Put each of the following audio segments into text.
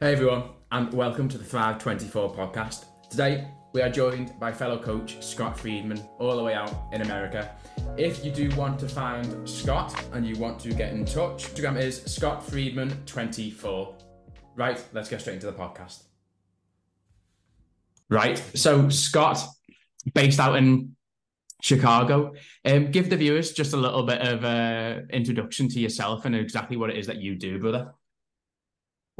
Hey everyone, and welcome to the Thrive 24 podcast. Today, we are joined by fellow coach Scott Friedman, all the way out in America. If you do want to find Scott and you want to get in touch, Instagram is Scott Friedman 24. Right, let's get straight into the podcast. Right, so Scott, based out in Chicago, um, give the viewers just a little bit of uh, introduction to yourself and exactly what it is that you do, brother.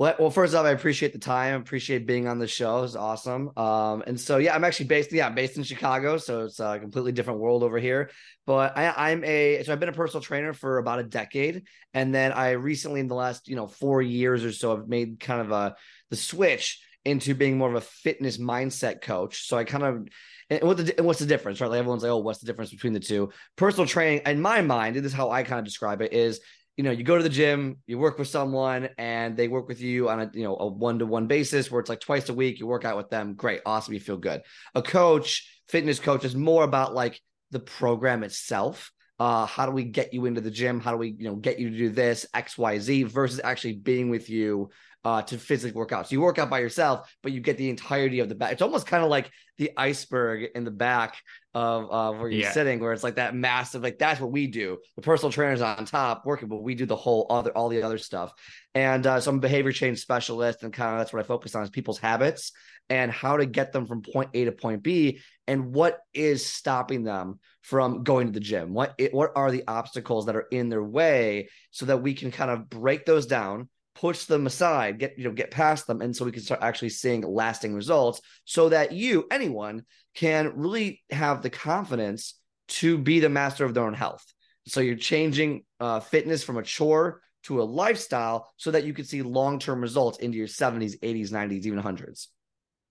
Well, first off, I appreciate the time. Appreciate being on the show. It's awesome. Um, and so yeah, I'm actually based, yeah, I'm based in Chicago, so it's a completely different world over here. But I, I'm a so I've been a personal trainer for about a decade, and then I recently, in the last you know four years or so, I've made kind of a the switch into being more of a fitness mindset coach. So I kind of and what the and what's the difference, right? Like everyone's like, oh, what's the difference between the two? Personal training, in my mind, this is how I kind of describe it, is you know, you go to the gym, you work with someone, and they work with you on a you know a one to one basis where it's like twice a week. You work out with them, great, awesome, you feel good. A coach, fitness coach, is more about like the program itself. Uh, how do we get you into the gym? How do we you know get you to do this X Y Z versus actually being with you uh, to physically work out. So you work out by yourself, but you get the entirety of the back. It's almost kind of like the iceberg in the back of uh, where you're yeah. sitting, where it's like that massive, like that's what we do. The personal trainer's on top working, but we do the whole other, all the other stuff. And uh, so I'm a behavior change specialist, and kind of that's what I focus on is people's habits and how to get them from point A to point B, and what is stopping them from going to the gym. What it, what are the obstacles that are in their way, so that we can kind of break those down push them aside, get you know, get past them, and so we can start actually seeing lasting results, so that you, anyone, can really have the confidence to be the master of their own health. So you're changing uh, fitness from a chore to a lifestyle, so that you can see long term results into your 70s, 80s, 90s, even hundreds.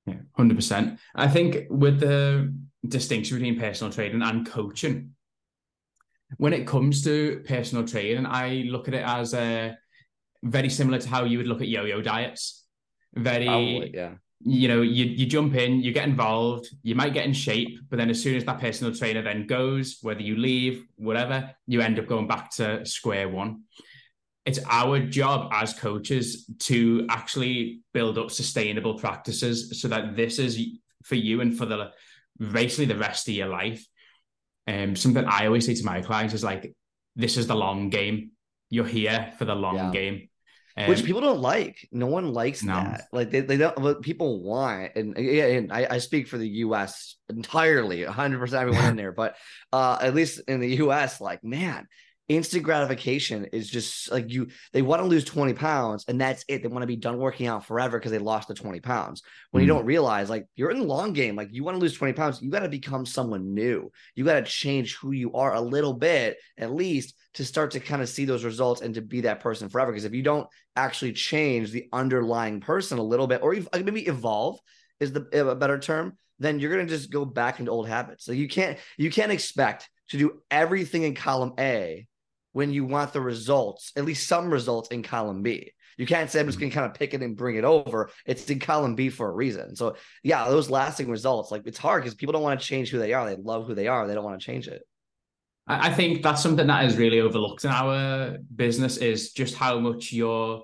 Yeah, hundred percent. I think with the distinction between personal training and coaching, when it comes to personal training, I look at it as a very similar to how you would look at yo-yo diets. Very, Probably, yeah. You know, you you jump in, you get involved, you might get in shape, but then as soon as that personal trainer then goes, whether you leave, whatever, you end up going back to square one. It's our job as coaches to actually build up sustainable practices so that this is for you and for the basically the rest of your life. Um, something I always say to my clients is like, this is the long game you're here for the long yeah. game. Um, Which people don't like. No one likes no. that. Like they, they don't what people want. And yeah, and I, I speak for the US entirely, 100 percent everyone in there. But uh at least in the US, like, man, instant gratification is just like you they want to lose 20 pounds and that's it. They want to be done working out forever because they lost the 20 pounds. When mm. you don't realize like you're in the long game. Like you want to lose 20 pounds you got to become someone new. You got to change who you are a little bit at least to start to kind of see those results and to be that person forever. Because if you don't actually change the underlying person a little bit or maybe evolve is the a better term then you're going to just go back into old habits. So you can't you can't expect to do everything in column A when you want the results, at least some results in column B. You can't say I'm just mm-hmm. gonna kind of pick it and bring it over. It's in column B for a reason. So yeah, those lasting results, like it's hard because people don't want to change who they are. They love who they are. They don't want to change it. I think that's something that is really overlooked in our business is just how much your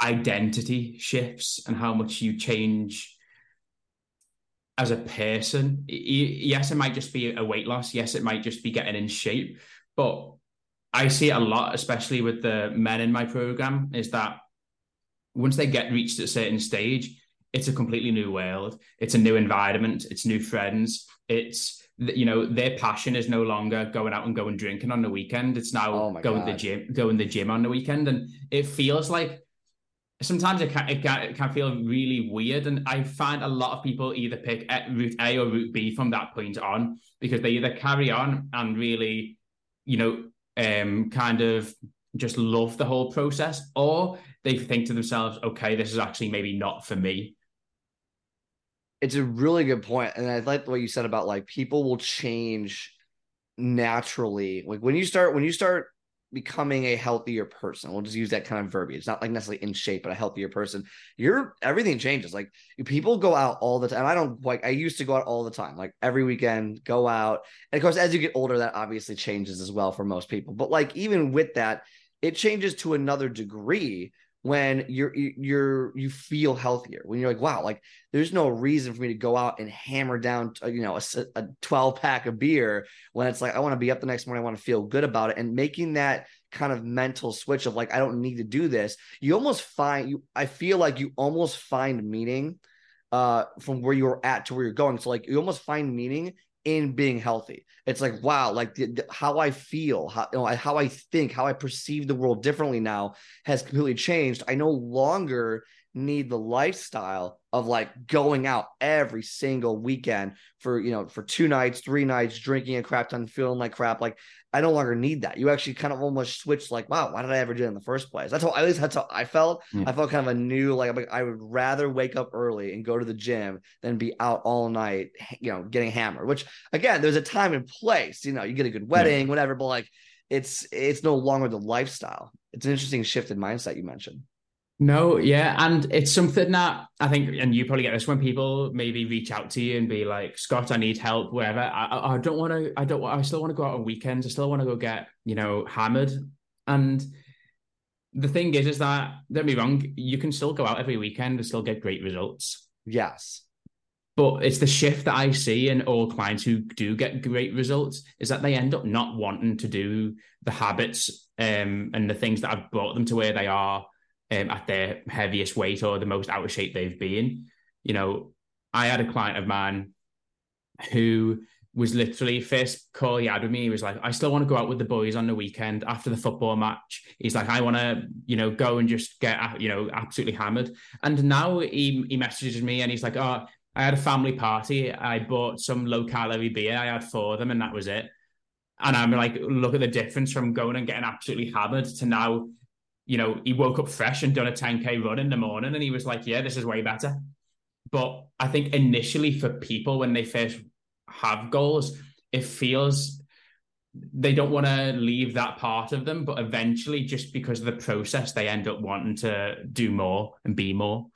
identity shifts and how much you change as a person. Yes, it might just be a weight loss. Yes, it might just be getting in shape. But I see it a lot, especially with the men in my program, is that once they get reached a certain stage, it's a completely new world. It's a new environment. It's new friends. It's you know their passion is no longer going out and going drinking on the weekend. It's now oh going God. to the gym, going the gym on the weekend, and it feels like sometimes it can, it can it can feel really weird. And I find a lot of people either pick route A or route B from that point on because they either carry on and really you know um, kind of just love the whole process, or they think to themselves, okay, this is actually maybe not for me. It's a really good point. And I like what you said about like people will change naturally. Like when you start, when you start becoming a healthier person. We'll just use that kind of verbiage. It's not like necessarily in shape, but a healthier person. You're everything changes. Like people go out all the time. I don't like I used to go out all the time, like every weekend, go out. And of course, as you get older, that obviously changes as well for most people. But like even with that, it changes to another degree when you're you're you feel healthier when you're like wow like there's no reason for me to go out and hammer down you know a, a 12 pack of beer when it's like i want to be up the next morning i want to feel good about it. And making that kind of mental switch of like i don't need to do this you almost find you i feel like you almost find meaning uh from where you're at to where you're going. So like you almost find meaning in being healthy. It's like wow, like the, the, how I feel, how you know, how I think, how I perceive the world differently now has completely changed. I no longer need the lifestyle of like going out every single weekend for you know for two nights, three nights, drinking a crap ton, feeling like crap. Like I no longer need that. You actually kind of almost switch like, wow, why did I ever do it in the first place? That's how at least that's how I felt. Yeah. I felt kind of a new like, like I would rather wake up early and go to the gym than be out all night, you know, getting hammered. Which again, there's a time and place. You know, you get a good wedding, yeah. whatever, but like it's it's no longer the lifestyle. It's an interesting shift in mindset you mentioned. No, yeah, and it's something that I think, and you probably get this when people maybe reach out to you and be like, "Scott, I need help." Wherever I, I don't want to, I don't, I still want to go out on weekends. I still want to go get, you know, hammered. And the thing is, is that don't be wrong, you can still go out every weekend and still get great results. Yes, but it's the shift that I see in all clients who do get great results is that they end up not wanting to do the habits um, and the things that have brought them to where they are um, at their heaviest weight or the most out of shape they've been. You know, I had a client of mine who was literally first call he had with me. He was like, I still want to go out with the boys on the weekend after the football match. He's like, I want to, you know, go and just get, you know, absolutely hammered. And now he he messages me and he's like, oh, I had a family party. I bought some low calorie beer. I had four of them and that was it. And I'm like, look at the difference from going and getting absolutely hammered to now you know, he woke up fresh and done a 10K run in the morning and he was like, yeah, this is way better. But I think initially for people, when they first have goals, it feels they don't want to leave that part of them. But eventually, just because of the process, they end up wanting to do more and be more.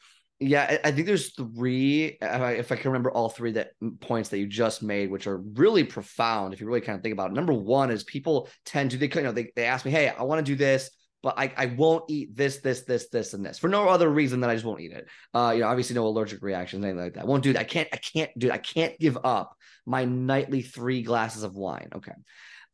Yeah, I think there's three, uh, if I can remember all three that points that you just made, which are really profound. If you really kind of think about it, number one is people tend to they you know they, they ask me, hey, I want to do this but I, I won't eat this, this, this, this, and this for no other reason than I just won't eat it. Uh, you know, obviously no allergic reactions, anything like that. I won't do that. I can't, I can't do it. I can't give up my nightly three glasses of wine. Okay.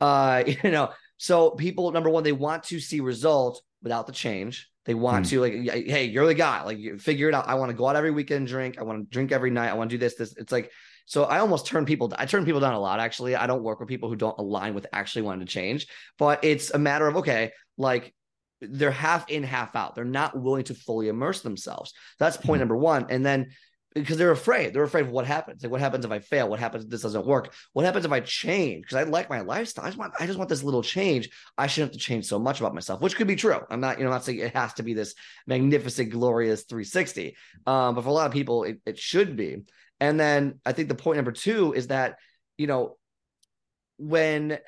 Uh, you know, so people, number one, they want to see results without the change. They want mm. to like, hey, you're the guy. Like, you figure it out. I want to go out every weekend, drink. I want to drink every night. I want to do this. This. It's like, so I almost turn people. I turn people down a lot. Actually, I don't work with people who don't align with actually wanting to change. But it's a matter of okay, like they're half in, half out. They're not willing to fully immerse themselves. That's point mm-hmm. number one. And then because they're afraid, they're afraid of what happens. Like, what happens if I fail? What happens if this doesn't work? What happens if I change? Because I like my lifestyle. I just want, I just want this little change. I shouldn't have to change so much about myself, which could be true. I'm not, you know, I'm not saying it has to be this magnificent, glorious 360. Um, but for a lot of people, it, it should be. And then I think the point number two is that, you know, when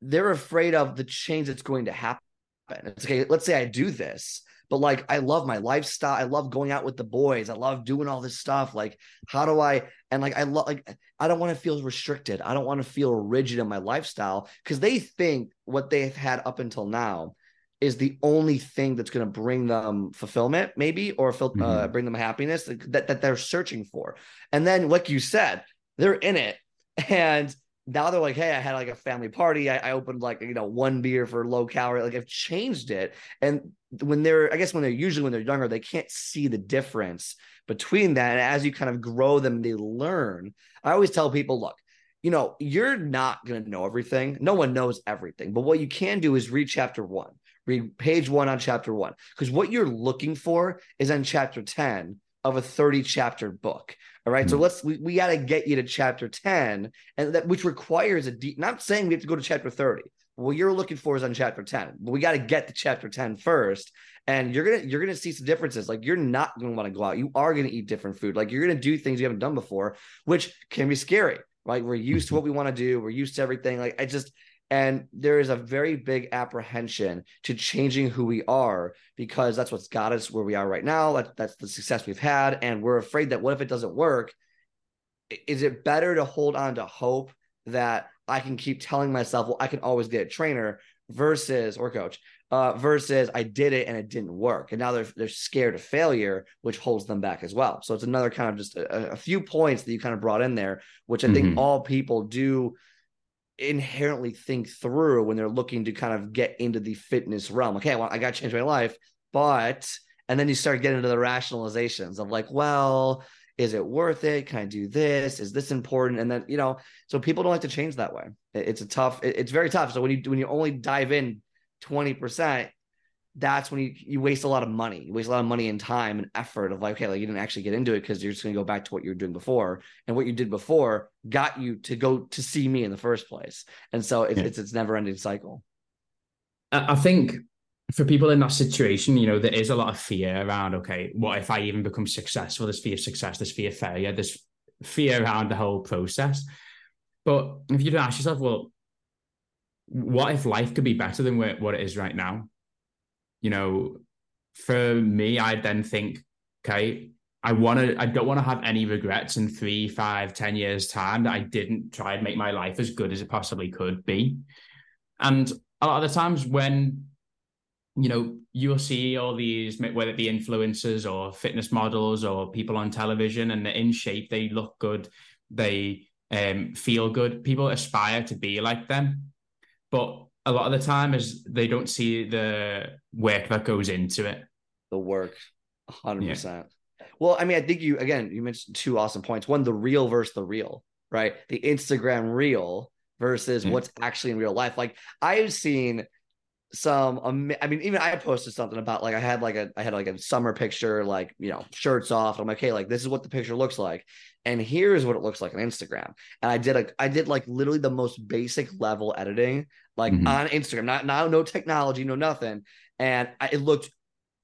they're afraid of the change that's going to happen it's okay. Let's say I do this, but like I love my lifestyle. I love going out with the boys. I love doing all this stuff. Like, how do I? And like, I love like I don't want to feel restricted. I don't want to feel rigid in my lifestyle because they think what they've had up until now is the only thing that's going to bring them fulfillment, maybe, or uh, mm-hmm. bring them happiness that that they're searching for. And then, like you said, they're in it, and now they're like, hey, I had like a family party. I, I, opened like you know one beer for low calorie. Like I've changed it. And when they're, I guess when they're usually when they're younger, they can't see the difference between that. And as you kind of grow them, they learn. I always tell people, look, you know, you're not gonna know everything. No one knows everything. But what you can do is read chapter one, read page one on chapter one, because what you're looking for is on chapter 10 of a 30 chapter book. All right. So hmm. let's we, we got to get you to chapter 10, and that which requires a deep not saying we have to go to chapter 30. What you're looking for is on chapter 10, but we got to get to chapter 10 first. And you're gonna you're gonna see some differences. Like you're not gonna want to go out. You are gonna eat different food. Like you're gonna do things you haven't done before, which can be scary. Right. We're used to what we want to do. We're used to everything. Like I just and there is a very big apprehension to changing who we are because that's what's got us where we are right now. That, that's the success we've had. And we're afraid that what if it doesn't work? Is it better to hold on to hope that I can keep telling myself, well, I can always get a trainer versus or coach uh, versus I did it and it didn't work. And now they're they're scared of failure, which holds them back as well. So it's another kind of just a, a few points that you kind of brought in there, which I think mm-hmm. all people do inherently think through when they're looking to kind of get into the fitness realm. Okay, well, I got to change my life, but and then you start getting into the rationalizations of like, well, is it worth it? Can I do this? Is this important? And then you know, so people don't like to change that way. It's a tough. It's very tough. So when you when you only dive in twenty percent, that's when you, you waste a lot of money. You waste a lot of money and time and effort of like, okay, like you didn't actually get into it because you're just going to go back to what you were doing before. And what you did before got you to go to see me in the first place. And so it's, yeah. it's, it's never ending cycle. I think for people in that situation, you know, there is a lot of fear around, okay, what if I even become successful? There's fear of success, there's fear of failure, there's fear around the whole process. But if you don't ask yourself, well, what if life could be better than what it is right now? You know, for me, I then think, okay, I want to, I don't want to have any regrets in three, five, ten years' time that I didn't try and make my life as good as it possibly could be. And a lot of the times when, you know, you'll see all these, whether it be influencers or fitness models or people on television and they're in shape, they look good, they um, feel good. People aspire to be like them. But a lot of the time is they don't see the work that goes into it. The work, hundred yeah. percent. Well, I mean, I think you again you mentioned two awesome points. One, the real versus the real, right? The Instagram reel versus mm. what's actually in real life. Like I've seen some i mean even i posted something about like i had like a i had like a summer picture like you know shirts off i'm like hey like this is what the picture looks like and here's what it looks like on instagram and i did like i did like literally the most basic level editing like mm-hmm. on instagram not now no technology no nothing and I, it looked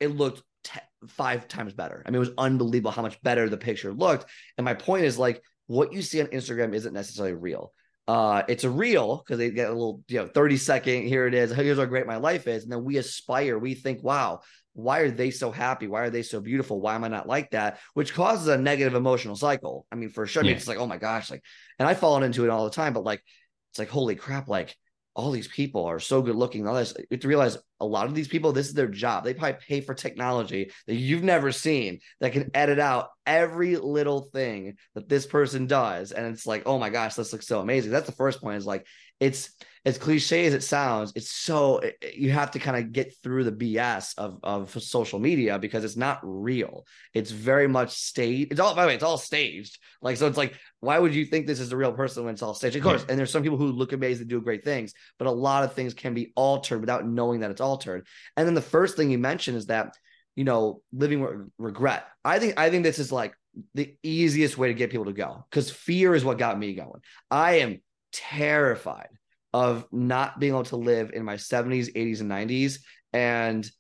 it looked t- five times better i mean it was unbelievable how much better the picture looked and my point is like what you see on instagram isn't necessarily real uh, it's a reel because they get a little, you know, 30 second, here it is, here's how great my life is. And then we aspire, we think, wow, why are they so happy? Why are they so beautiful? Why am I not like that? Which causes a negative emotional cycle. I mean, for sure, I mean, it's like, oh my gosh, like, and I've fallen into it all the time, but like, it's like, holy crap, like, all these people are so good looking. All this, you have to realize a lot of these people, this is their job. They probably pay for technology that you've never seen that can edit out every little thing that this person does. And it's like, oh my gosh, this looks so amazing. That's the first point is like, it's as cliche as it sounds, it's so you have to kind of get through the BS of, of social media because it's not real. It's very much staged. It's all by the way, it's all staged. Like so, it's like why would you think this is a real person when it's all staged? Of course, yeah. and there's some people who look amazing and do great things, but a lot of things can be altered without knowing that it's altered. And then the first thing you mentioned is that you know living with regret. I think I think this is like the easiest way to get people to go because fear is what got me going. I am terrified of not being able to live in my 70s, 80s, and 90s and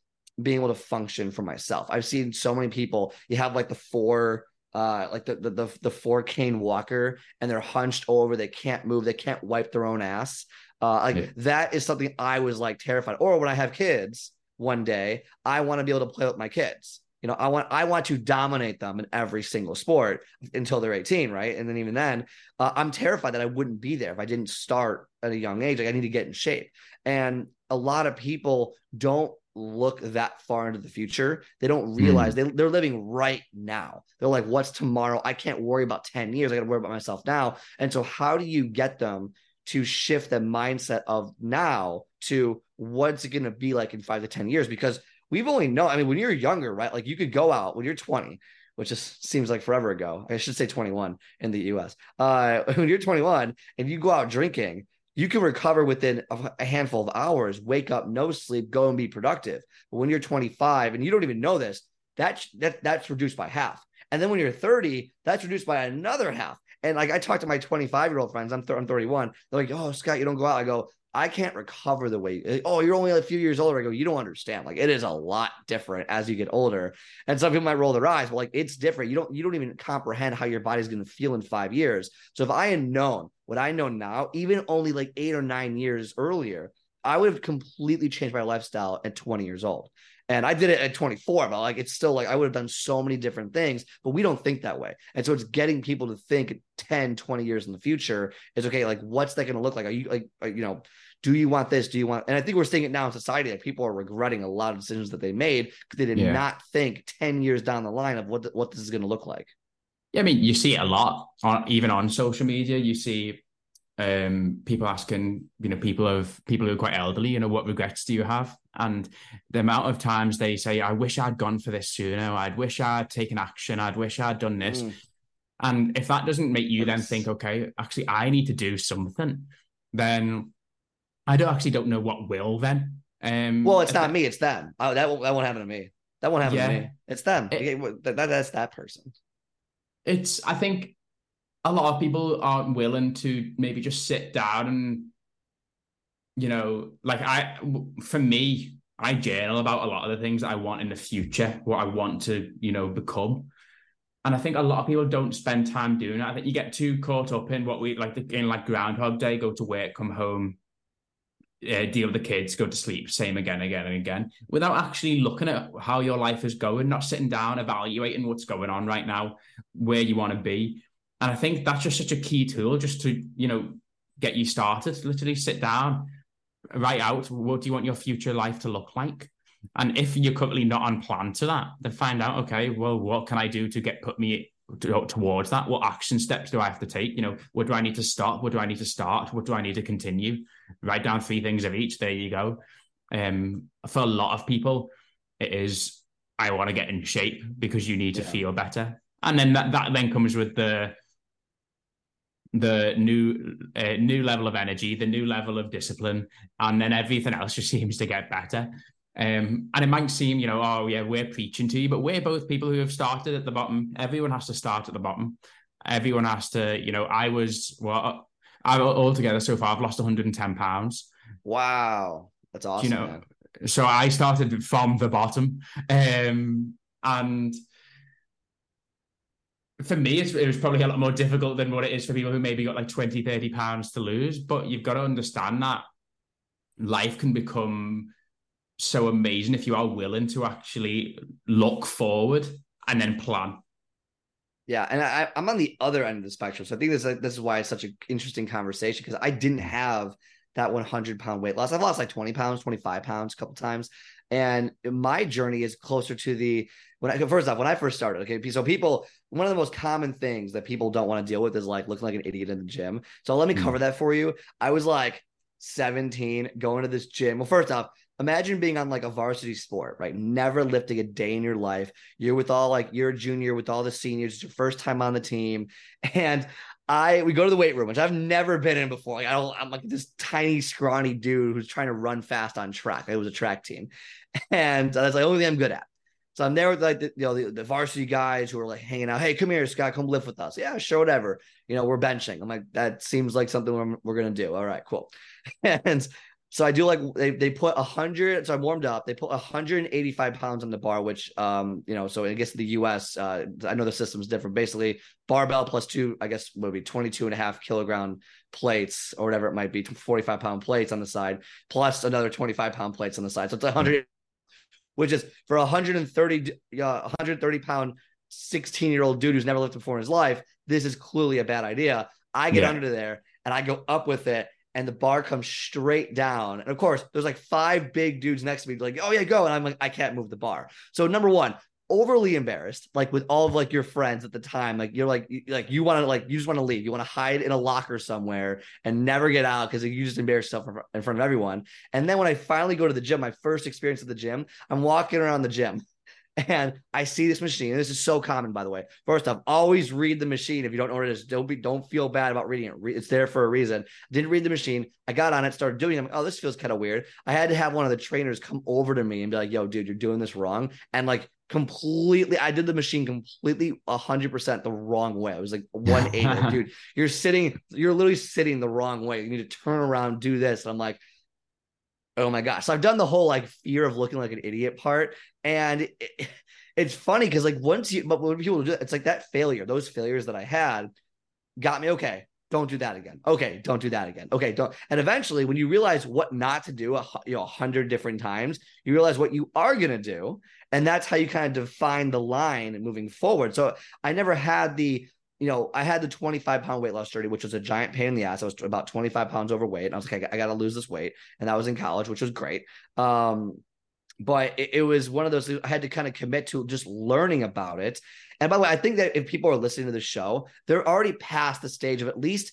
being able to function for myself. I've seen so many people, you have like the four uh like the, the the the four cane walker and they're hunched over, they can't move, they can't wipe their own ass. Uh like yeah. that is something I was like terrified. Or when I have kids one day, I want to be able to play with my kids. You know, I want I want to dominate them in every single sport until they're 18, right? And then even then, uh, I'm terrified that I wouldn't be there if I didn't start at a young age. Like I need to get in shape. And a lot of people don't look that far into the future. They don't realize mm. they, they're living right now. They're like, what's tomorrow? I can't worry about 10 years. I got to worry about myself now. And so, how do you get them to shift the mindset of now to what's it going to be like in five to 10 years? Because we've only known, I mean, when you're younger, right? Like you could go out when you're 20, which just seems like forever ago. I should say 21 in the US. Uh, when you're 21 and you go out drinking, you can recover within a handful of hours, wake up, no sleep, go and be productive. But when you're 25 and you don't even know this, that, that that's reduced by half. And then when you're 30, that's reduced by another half. And like I talk to my 25 year old friends, I'm, th- I'm 31. They're like, "Oh, Scott, you don't go out." I go, I can't recover the way. Oh, you're only a few years older. I go, you don't understand. Like it is a lot different as you get older. And some people might roll their eyes, but like it's different. You don't you don't even comprehend how your body's going to feel in five years. So if I had known what I know now, even only like eight or nine years earlier, I would have completely changed my lifestyle at 20 years old. And I did it at 24, but like it's still like I would have done so many different things, but we don't think that way. And so it's getting people to think 10, 20 years in the future is okay, like what's that going to look like? Are you like, are, you know, do you want this? Do you want? And I think we're seeing it now in society that people are regretting a lot of decisions that they made because they did yeah. not think 10 years down the line of what, what this is going to look like. Yeah, I mean, you see it a lot, on, even on social media. You see um, people asking, you know, people of people who are quite elderly, you know, what regrets do you have? And the amount of times they say, I wish I'd gone for this sooner. I'd wish I'd taken action. I'd wish I'd done this. Mm. And if that doesn't make you then think, okay, actually, I need to do something, then I don't actually don't know what will then. Um, well, it's not me, it's them. Oh, that won't, that won't happen to me. That won't happen yeah, to me. It's them. It, that, that's that person. It's. I think a lot of people aren't willing to maybe just sit down and, you know, like I, for me, I journal about a lot of the things I want in the future, what I want to, you know, become. And I think a lot of people don't spend time doing it. I think you get too caught up in what we like the, in like Groundhog Day, go to work, come home, uh, deal with the kids, go to sleep, same again, again, and again, without actually looking at how your life is going, not sitting down, evaluating what's going on right now, where you want to be. And I think that's just such a key tool just to, you know, get you started. Literally sit down, write out what do you want your future life to look like? And if you're currently not on plan to that, then find out, okay, well, what can I do to get put me to, towards that? What action steps do I have to take? You know, what do I need to stop? What do I need to start? What do I need to continue? Write down three things of each. There you go. Um, for a lot of people, it is I want to get in shape because you need to yeah. feel better, and then that that then comes with the the new uh, new level of energy, the new level of discipline, and then everything else just seems to get better. Um, and it might seem, you know, oh yeah, we're preaching to you, but we're both people who have started at the bottom. Everyone has to start at the bottom. Everyone has to, you know, I was well, I altogether so far I've lost 110 pounds. Wow, that's awesome. You know, man. so I started from the bottom, um, and for me, it was probably a lot more difficult than what it is for people who maybe got like 20, 30 pounds to lose. But you've got to understand that life can become so amazing if you are willing to actually look forward and then plan. Yeah, and I, am on the other end of the spectrum, so I think this this is why it's such an interesting conversation because I didn't have that 100 pound weight loss. I've lost like 20 pounds, 25 pounds a couple times, and my journey is closer to the when I first off when I first started. Okay, so people one of the most common things that people don't want to deal with is like looking like an idiot in the gym. So let me hmm. cover that for you. I was like 17 going to this gym. Well, first off, imagine being on like a varsity sport, right? Never lifting a day in your life. You're with all like you're a junior with all the seniors, it's your first time on the team. And I we go to the weight room, which I've never been in before. Like I don't, I'm like this tiny, scrawny dude who's trying to run fast on track. It was a track team, and that's like the only thing I'm good at. So I'm there with like the, you know the, the, varsity guys who are like hanging out. Hey, come here, Scott, come lift with us. Yeah, sure, whatever. You know, we're benching. I'm like, that seems like something we're, we're gonna do. All right, cool. And so I do like they they put a hundred. So I warmed up. They put 185 pounds on the bar, which um you know. So I guess the U.S. Uh, I know the system's different. Basically, barbell plus two, I guess would be 22 and a half kilogram plates or whatever it might be, 45 pound plates on the side, plus another 25 pound plates on the side. So it's 100, which is for 130 uh, 130 pound 16 year old dude who's never lifted before in his life. This is clearly a bad idea. I get yeah. under there and I go up with it and the bar comes straight down. And of course, there's like five big dudes next to me, like, oh yeah, go. And I'm like, I can't move the bar. So number one, overly embarrassed, like with all of like your friends at the time. Like you're like, like you want to like you just want to leave. You want to hide in a locker somewhere and never get out because you just embarrass yourself in front of everyone. And then when I finally go to the gym, my first experience at the gym, I'm walking around the gym and I see this machine. This is so common, by the way. First off, always read the machine. If you don't know what it is, don't be don't feel bad about reading it. It's there for a reason. Didn't read the machine. I got on it, started doing it. oh, this feels kind of weird. I had to have one of the trainers come over to me and be like, "Yo, dude, you're doing this wrong." And like completely, I did the machine completely hundred percent the wrong way. I was like 180, dude. You're sitting, you're literally sitting the wrong way. You need to turn around, do this. And I'm like, oh my gosh. So I've done the whole like fear of looking like an idiot part. And it, it's funny because like once you, but when people do it, it's like that failure, those failures that I had got me, okay, don't do that again. Okay, don't do that again. Okay, don't. And eventually, when you realize what not to do, a you know, hundred different times, you realize what you are gonna do, and that's how you kind of define the line moving forward. So I never had the you know, I had the 25 pound weight loss journey, which was a giant pain in the ass. I was about 25 pounds overweight. And I was like, I, I got to lose this weight. And that was in college, which was great. Um, but it, it, was one of those I had to kind of commit to just learning about it. And by the way, I think that if people are listening to the show, they're already past the stage of at least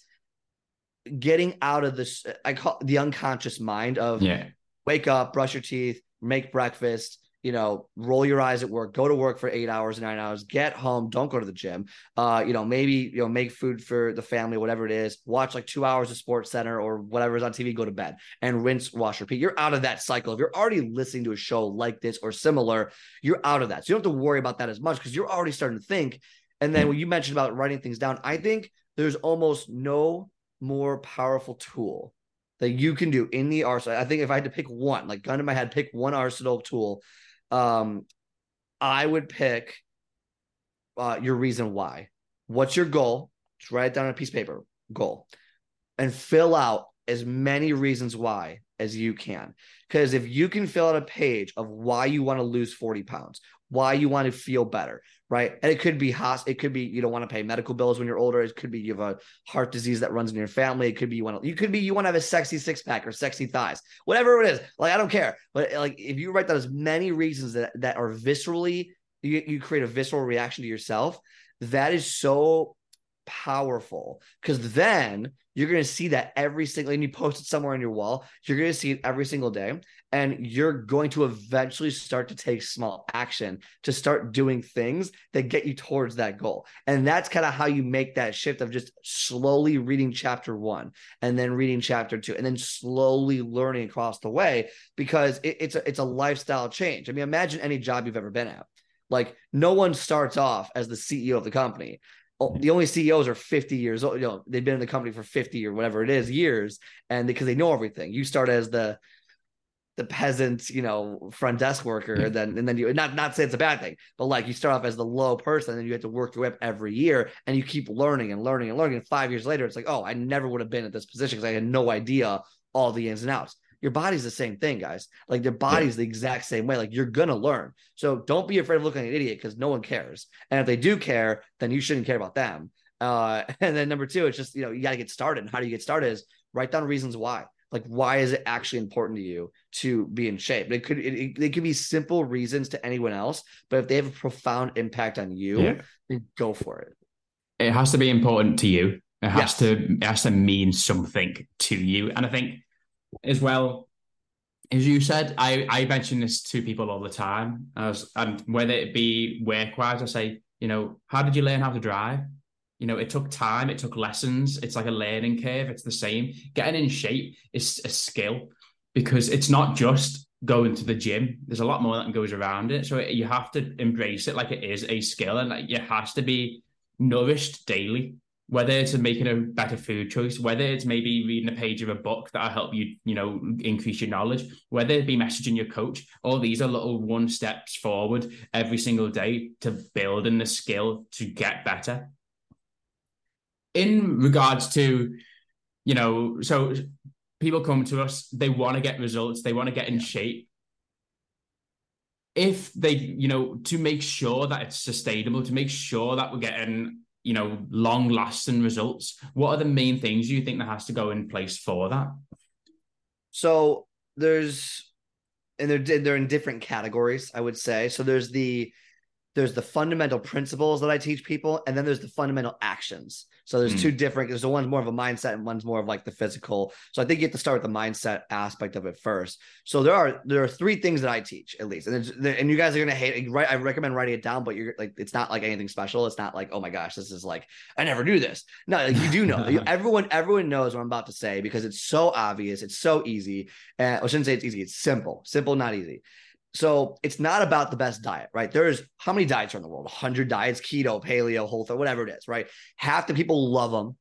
getting out of this, I call the unconscious mind of yeah. wake up, brush your teeth, make breakfast, you know, roll your eyes at work, go to work for eight hours, nine hours, get home, don't go to the gym. Uh, you know, maybe you know, make food for the family, whatever it is, watch like two hours of SportsCenter or whatever is on TV, go to bed and rinse, wash, repeat. You're out of that cycle. If you're already listening to a show like this or similar, you're out of that. So you don't have to worry about that as much because you're already starting to think. And then when you mentioned about writing things down, I think there's almost no more powerful tool that you can do in the arsenal. I think if I had to pick one, like gun in my head, pick one arsenal tool um, I would pick uh, your reason why. What's your goal? Just write it down on a piece of paper. Goal, and fill out as many reasons why as you can. Because if you can fill out a page of why you want to lose 40 pounds, why you want to feel better, right? And it could be host, it could be you don't want to pay medical bills when you're older. It could be you have a heart disease that runs in your family. It could be you want to, you could be you want to have a sexy six pack or sexy thighs, whatever it is. Like I don't care, but like if you write down as many reasons that that are viscerally, you, you create a visceral reaction to yourself. That is so powerful because then you're going to see that every single and you post it somewhere on your wall you're going to see it every single day and you're going to eventually start to take small action to start doing things that get you towards that goal. And that's kind of how you make that shift of just slowly reading chapter one and then reading chapter two and then slowly learning across the way because it, it's a it's a lifestyle change. I mean imagine any job you've ever been at. Like no one starts off as the ceo of the company Oh, the only CEOs are 50 years old. You know, they've been in the company for 50 or whatever it is years, and because they know everything. You start as the the peasant, you know, front desk worker, and then and then you not not say it's a bad thing, but like you start off as the low person, and you have to work your way up every year, and you keep learning and learning and learning. And five years later, it's like, oh, I never would have been at this position because I had no idea all the ins and outs your body's the same thing, guys. Like your body's the exact same way. Like you're gonna learn. So don't be afraid of looking like an idiot because no one cares. And if they do care, then you shouldn't care about them. Uh, and then number two, it's just you know you got to get started. And how do you get started? Is write down reasons why. Like why is it actually important to you to be in shape? It could it, it, it could be simple reasons to anyone else, but if they have a profound impact on you, yeah. then go for it. It has to be important to you. It has yes. to it has to mean something to you. And I think as well, as you said, I, I mention this to people all the time. As, and whether it be work wise, I say, you know, how did you learn how to drive? You know, it took time, it took lessons. It's like a learning curve. It's the same. Getting in shape is a skill because it's not just going to the gym. There's a lot more that goes around it. So you have to embrace it like it is a skill and like it has to be nourished daily whether it's making a better food choice, whether it's maybe reading a page of a book that'll help you, you know, increase your knowledge, whether it be messaging your coach, all these are little one steps forward every single day to building the skill to get better. In regards to, you know, so people come to us, they want to get results, they want to get in shape. If they, you know, to make sure that it's sustainable, to make sure that we're getting you know, long lasting results. What are the main things you think that has to go in place for that? So there's, and they're they're in different categories, I would say. So there's the there's the fundamental principles that I teach people, and then there's the fundamental actions. So there's mm. two different. There's the one's more of a mindset, and one's more of like the physical. So I think you have to start with the mindset aspect of it first. So there are there are three things that I teach at least, and and you guys are gonna hate. Right, I recommend writing it down, but you're like it's not like anything special. It's not like oh my gosh, this is like I never knew this. No, like you do know. everyone everyone knows what I'm about to say because it's so obvious. It's so easy. And I shouldn't say it's easy. It's simple. Simple, not easy. So it's not about the best diet, right? There's how many diets are in the world? 100 diets, keto, paleo, whole food, whatever it is, right? Half the people love them,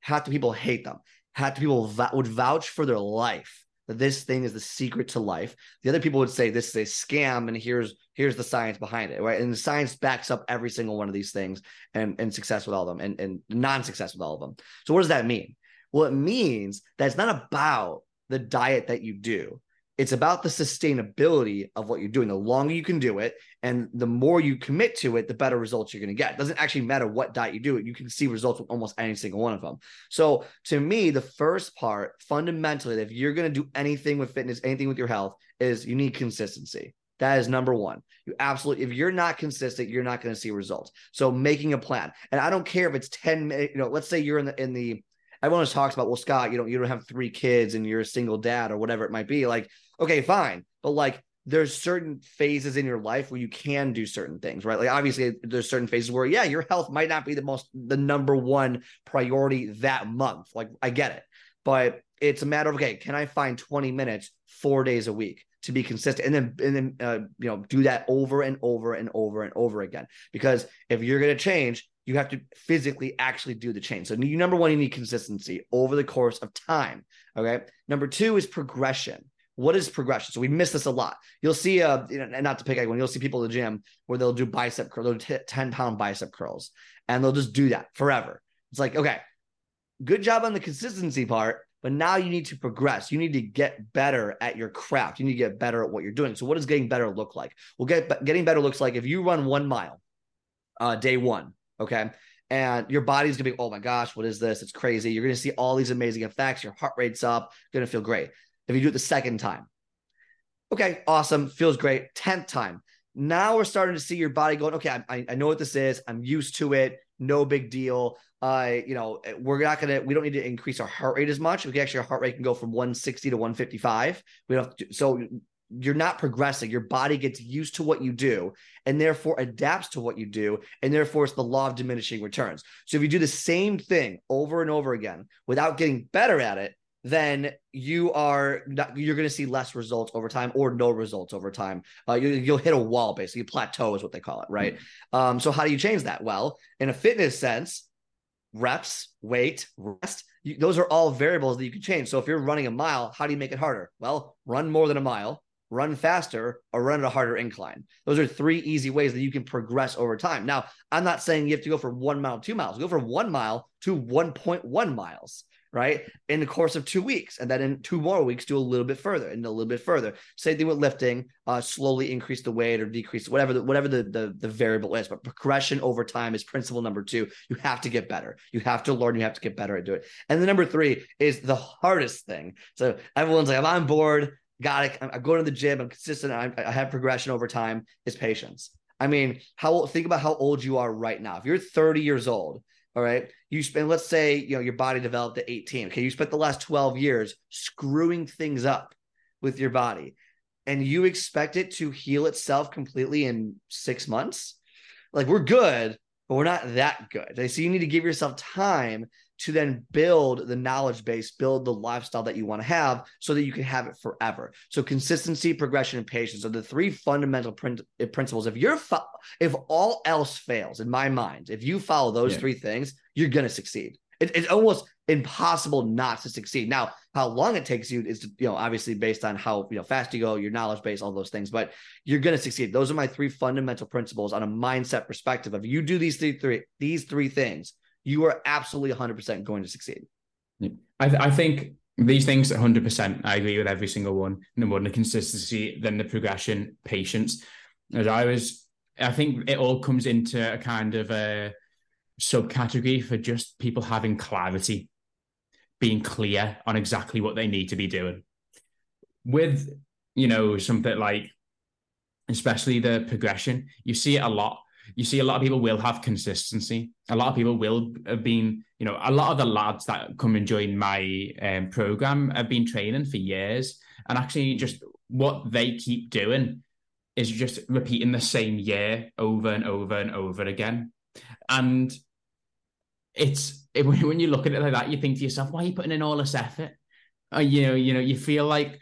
half the people hate them, half the people would vouch for their life that this thing is the secret to life. The other people would say this is a scam, and here's here's the science behind it, right? And the science backs up every single one of these things, and and success with all of them, and and non-success with all of them. So what does that mean? Well, it means that it's not about the diet that you do It's about the sustainability of what you're doing. The longer you can do it and the more you commit to it, the better results you're going to get. It doesn't actually matter what diet you do it. You can see results with almost any single one of them. So to me, the first part fundamentally, if you're going to do anything with fitness, anything with your health is you need consistency. That is number one. You absolutely, if you're not consistent, you're not going to see results. So making a plan, and I don't care if it's 10 minutes, you know, let's say you're in the, in the, everyone talks about, well, Scott, you don't, you don't have three kids and you're a single dad or whatever it might be. Like, okay, fine. But like, there's certain phases in your life where you can do certain things, right? Like obviously there's certain phases where yeah, your health might not be the most the number one priority that month. Like I get it. But it's a matter of okay, can I find 20 minutes 4 days a week? to be consistent and then and then uh, you know do that over and over and over and over again because if you're going to change you have to physically actually do the change so number one you need consistency over the course of time okay number two is progression what is progression so we miss this a lot you'll see uh and not to pick anyone you'll see people in the gym where they'll do bicep curl they'll do 10 pound bicep curls and they'll just do that forever it's like okay good job on the consistency part but now you need to progress. You need to get better at your craft. You need to get better at what you're doing. So, what does getting better look like? Well, get getting better looks like if you run one mile, uh, day one, okay, and your body's gonna be, oh my gosh, what is this? It's crazy. You're gonna see all these amazing effects. Your heart rate's up. gonna feel great. If you do it the second time, okay, awesome, feels great. Tenth time, now we're starting to see your body going, okay, I, I know what this is. I'm used to it. No big deal uh, you know, we're not gonna, we don't need to increase our heart rate as much. We can actually, our heart rate can go from 160 to 155. We don't to, so you're not progressing. Your body gets used to what you do and therefore adapts to what you do. And therefore, it's the law of diminishing returns. So if you do the same thing over and over again without getting better at it, then you are not, you're going to see less results over time or no results over time. Uh, you, will hit a wall, basically. Plateau is what they call it, right? Mm-hmm. Um, so how do you change that? Well, in a fitness sense, reps, weight, rest. You, those are all variables that you can change. So if you're running a mile, how do you make it harder? Well, run more than a mile, run faster, or run at a harder incline. Those are three easy ways that you can progress over time. Now, I'm not saying you have to go from one mile, two miles. Go from one mile to 1.1 miles right? In the course of two weeks. And then in two more weeks, do a little bit further and a little bit further. Same thing with lifting, uh, slowly increase the weight or decrease whatever the, whatever the, the, the variable is. But progression over time is principle number two. You have to get better. You have to learn. You have to get better at doing it. And the number three is the hardest thing. So everyone's like, I'm on board. Got it. I'm going to the gym. I'm consistent. I, I have progression over time. Is patience. I mean, how think about how old you are right now. If you're 30 years old all right. You spend, let's say, you know, your body developed at 18. Okay. You spent the last 12 years screwing things up with your body and you expect it to heal itself completely in six months. Like we're good, but we're not that good. So you need to give yourself time to then build the knowledge base, build the lifestyle that you want to have so that you can have it forever. So consistency, progression, and patience are the three fundamental prin- eh, principles. If you're fo- if all else fails, in my mind, if you follow those yeah. three things, you're going to succeed. It, it's almost impossible not to succeed. Now, how long it takes you is, you know, obviously based on how you know fast you go, your knowledge base, all those things. But you're going to succeed. Those are my three fundamental principles on a mindset perspective. If you do these three, three these three things, you are absolutely 100% going to succeed. I, th- I think these things 100% i agree with every single one. Number one the consistency then the progression patience. As i was i think it all comes into a kind of a subcategory for just people having clarity being clear on exactly what they need to be doing. With you know something like especially the progression you see it a lot you see a lot of people will have consistency. A lot of people will have been, you know, a lot of the lads that come and join my um, program have been training for years, and actually just what they keep doing is just repeating the same year over and over and over again, and it's it, when you look at it like that, you think to yourself, why are you putting in all this effort? Uh, you know, you know, you feel like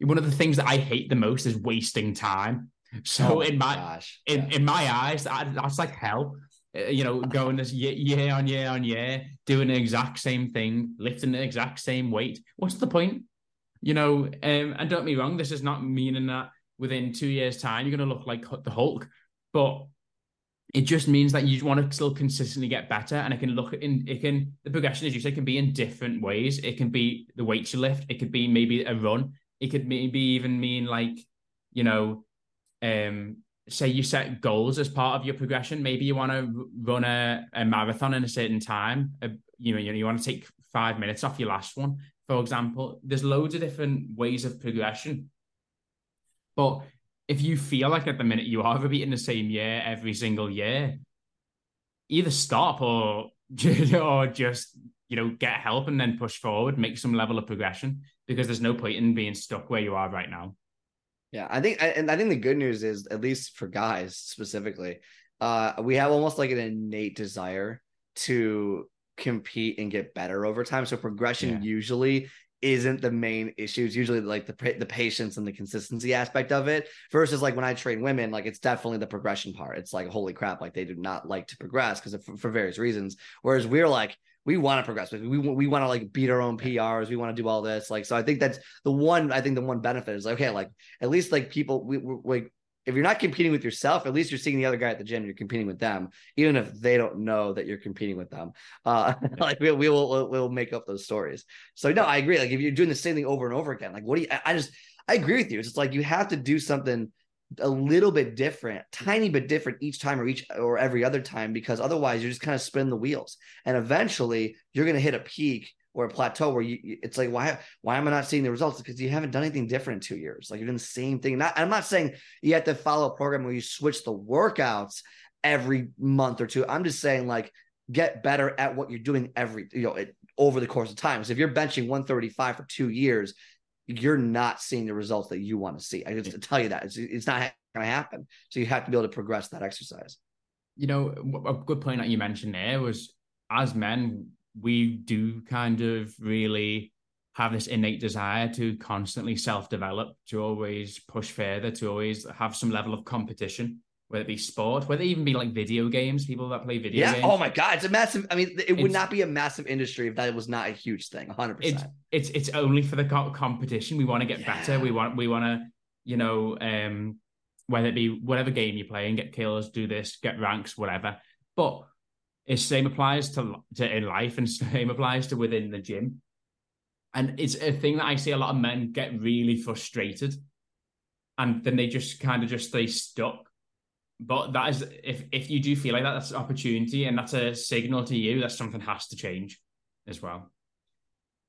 one of the things that I hate the most is wasting time. So oh in my gosh. in, yeah. in my eyes, that, that's like hell. Uh, you know, going this year, year on year on year, doing the exact same thing, lifting the exact same weight. What's the point? You know, um, and don't me wrong, this is not meaning that within two years' time you're going to look like the Hulk, but it just means that you want to still consistently get better, and it can look in it can the progression, as you say, can be in different ways. It can be the weights you lift, it could be maybe a run, it could maybe even mean like, you know, um, say you set goals as part of your progression. Maybe you want to run a, a marathon in a certain time. Uh, you know, you, want to take five minutes off your last one, for example. There's loads of different ways of progression. But if you feel like at the minute you are repeating the same year every single year, either stop or or just you know get help and then push forward, make some level of progression because there's no point in being stuck where you are right now. Yeah, I think, and I think the good news is, at least for guys specifically, uh, we have almost like an innate desire to compete and get better over time. So progression yeah. usually isn't the main issue. It's usually like the the patience and the consistency aspect of it. Versus like when I train women, like it's definitely the progression part. It's like holy crap, like they do not like to progress because for, for various reasons. Whereas we're like we want to progress. We we want to like beat our own PRs. We want to do all this. Like so, I think that's the one. I think the one benefit is like, okay, like at least like people we, we like if you're not competing with yourself, at least you're seeing the other guy at the gym. You're competing with them, even if they don't know that you're competing with them. Uh, like we, we will we'll, we'll make up those stories. So no, I agree. Like if you're doing the same thing over and over again, like what do you? I, I just I agree with you. It's just like you have to do something a little bit different, tiny bit different each time or each or every other time, because otherwise you're just kind of spinning the wheels. And eventually you're going to hit a peak or a plateau where you it's like why why am I not seeing the results? Because you haven't done anything different in two years. Like you're doing the same thing. Not I'm not saying you have to follow a program where you switch the workouts every month or two. I'm just saying like get better at what you're doing every you know it, over the course of time. So if you're benching 135 for two years, you're not seeing the results that you want to see. I just tell you that it's, it's not going to happen. So you have to be able to progress that exercise. You know, a good point that you mentioned there was as men, we do kind of really have this innate desire to constantly self develop, to always push further, to always have some level of competition whether it be sport, whether it even be like video games, people that play video games. yeah. games. Oh my god, it's a massive. I mean, it would not be a massive industry if that was not a huge thing. Hundred percent. It's it's only for the competition. We want to get yeah. better. We want we want to you know um whether it be whatever game you play and get kills, do this, get ranks, whatever. But it same applies to to in life and same applies to within the gym. And it's a thing that I see a lot of men get really frustrated, and then they just kind of just stay stuck but that is if if you do feel like that, that's an opportunity and that's a signal to you that something has to change as well.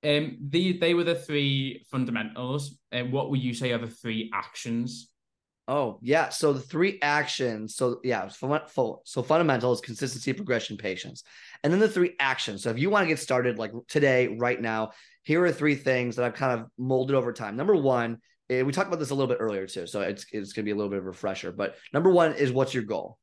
Um, the they were the three fundamentals. And uh, what would you say are the three actions? Oh yeah, so the three actions. So yeah, so fundamentals, consistency, progression, patience, and then the three actions. So if you want to get started like today, right now, here are three things that I've kind of molded over time. Number one we talked about this a little bit earlier too, so it's it's gonna be a little bit of a refresher. But number one is what's your goal,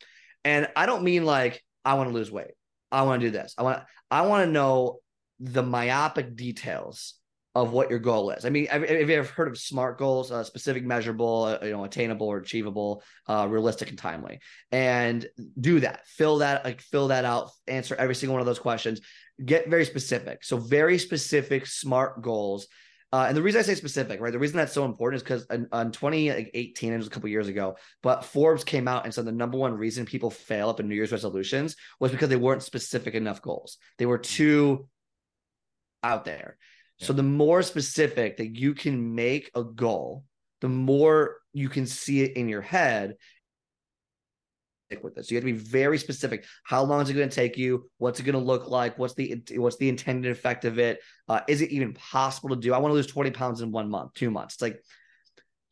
and I don't mean like I want to lose weight. I want to do this. I want I want to know the myopic details of what your goal is. I mean, have, you ever heard of SMART goals? Uh, specific, measurable, uh, you know, attainable or achievable, uh, realistic, and timely. And do that. Fill that, like, fill that out. Answer every single one of those questions. Get very specific. So, very specific, SMART goals uh, and the reason I say specific, right? The reason that's so important is because in, on 2018, it was a couple years ago, but Forbes came out and said the number one reason people fail up in New Year's resolutions was because they weren't specific enough goals. They were too out there. Yeah. So the more specific that you can make a goal, the more you can see it in your head with this. You have to be very specific. How long is it going to take you? What's it going to look like? What's the what's the intended effect of it? Uh, is it even possible to do? I want to lose 20 pounds in one month, two months. It's like,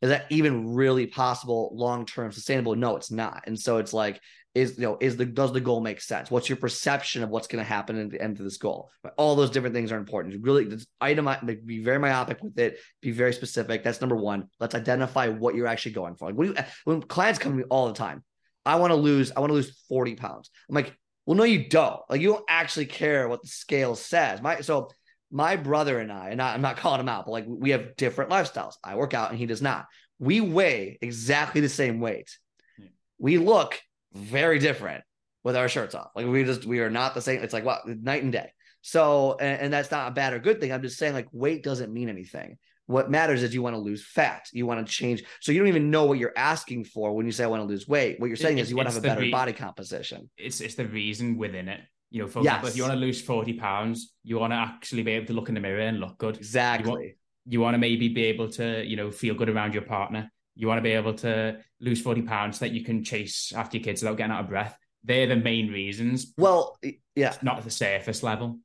is that even really possible, long term, sustainable? No, it's not. And so it's like, is you know, is the does the goal make sense? What's your perception of what's going to happen at the end of this goal? All those different things are important. Really itemize, be very myopic with it. Be very specific. That's number one. Let's identify what you're actually going for. Like, you, when clients come to me all the time, I want to lose, I want to lose 40 pounds. I'm like, well, no, you don't. Like, you don't actually care what the scale says. My so my brother and I, and I, I'm not calling him out, but like we have different lifestyles. I work out and he does not. We weigh exactly the same weight. Yeah. We look very different with our shirts off. Like we just we are not the same. It's like what night and day. So, and, and, that's not a bad or good thing. I'm just saying, like, weight doesn't mean anything. What matters is you want to lose fat. You want to change. So you don't even know what you're asking for when you say I want to lose weight. What you're saying is you want to have a better re- body composition. It's it's the reason within it. You know, for yes. example, if you want to lose 40 pounds, you want to actually be able to look in the mirror and look good. Exactly. You want, You want to maybe be able to, you know, feel good around your partner. You want to be able to lose 40 pounds so that you can chase after your kids without getting out of breath. They're the main reasons. Well, yeah. Not at the surface level.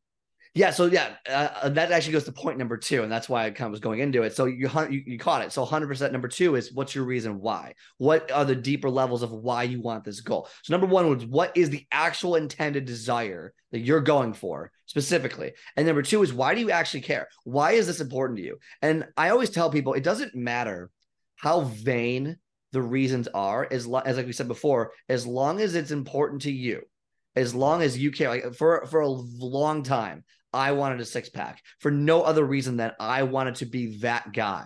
Yeah, so yeah, uh, that actually goes to point number two, and that's why I kind of was going into it. So you you, you caught it. So 100% number two is what's your reason why? What are the deeper levels of why you want this goal? So number one was what is the actual intended desire that you're going for specifically, and number two is why do you actually care? Why is this important to you? And I always tell people it doesn't matter how vain the reasons are, as lo- as like we said before, as long as it's important to you as long as you care like for for a long time I wanted a six pack for no other reason than I wanted to be that guy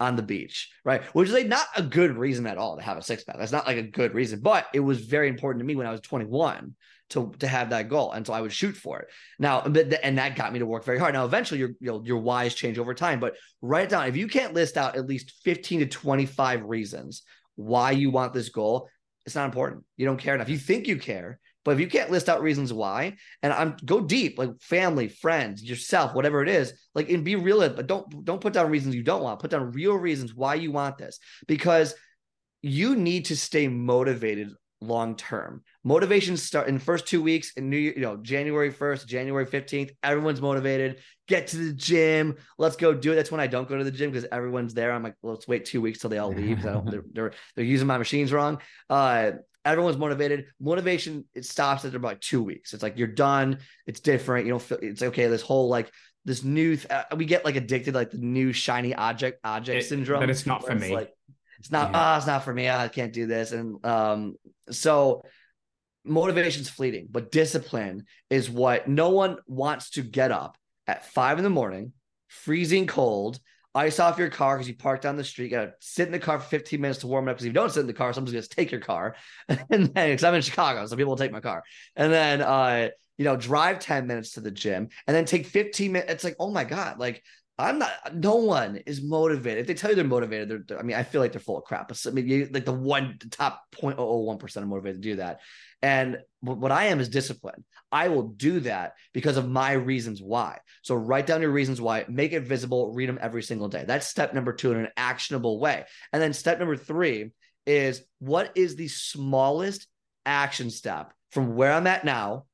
on the beach, right? Which is like not a good reason at all to have a six pack. That's not like a good reason, but it was very important to me when I was 21 to to have that goal, and so I would shoot for it. Now, and that got me to work very hard. Now, eventually, your your, your whys change over time, but write it down. If you can't list out at least 15 to 25 reasons why you want this goal, it's not important. You don't care enough. You think you care, but if you can't list out reasons why, and I'm go deep, like family, friends, yourself, whatever it is, like and be real, but don't don't put down reasons you don't want. Put down real reasons why you want this because you need to stay motivated long term. Motivation start in the first two weeks in New you know, January 1st, January 15th. Everyone's motivated. Get to the gym. Let's go do it. That's when I don't go to the gym because everyone's there. I'm like, let's wait two weeks till they all leave. they're, they're, they're using my machines wrong. Uh, everyone's motivated. Motivation it stops after about two weeks. It's like you're done. It's different. You don't feel. It's okay. This whole like this new. Th- uh, we get like addicted like the new shiny object object it, syndrome. But it's not for me. Like, it's not. Ah, yeah. oh, it's not for me. Oh, I can't do this. And um, so motivation's fleeting, but discipline is what no one wants to get up at five in the morning, freezing cold, ice off your car because you parked down the street. You gotta sit in the car for 15 minutes to warm up because if you don't sit in the car, someone's gonna take your car. and then because I'm in Chicago, so people will take my car. And then uh, you know, drive 10 minutes to the gym and then take 15 minutes. It's like, oh my God, like I'm not. No one is motivated. If they tell you they're motivated, they're, they're I mean, I feel like they're full of crap. But I mean, you, like the one the top 0.001 percent are motivated to do that. And what I am is discipline. I will do that because of my reasons why. So write down your reasons why, make it visible, read them every single day. That's step number two in an actionable way. And then step number three is what is the smallest action step from where I'm at now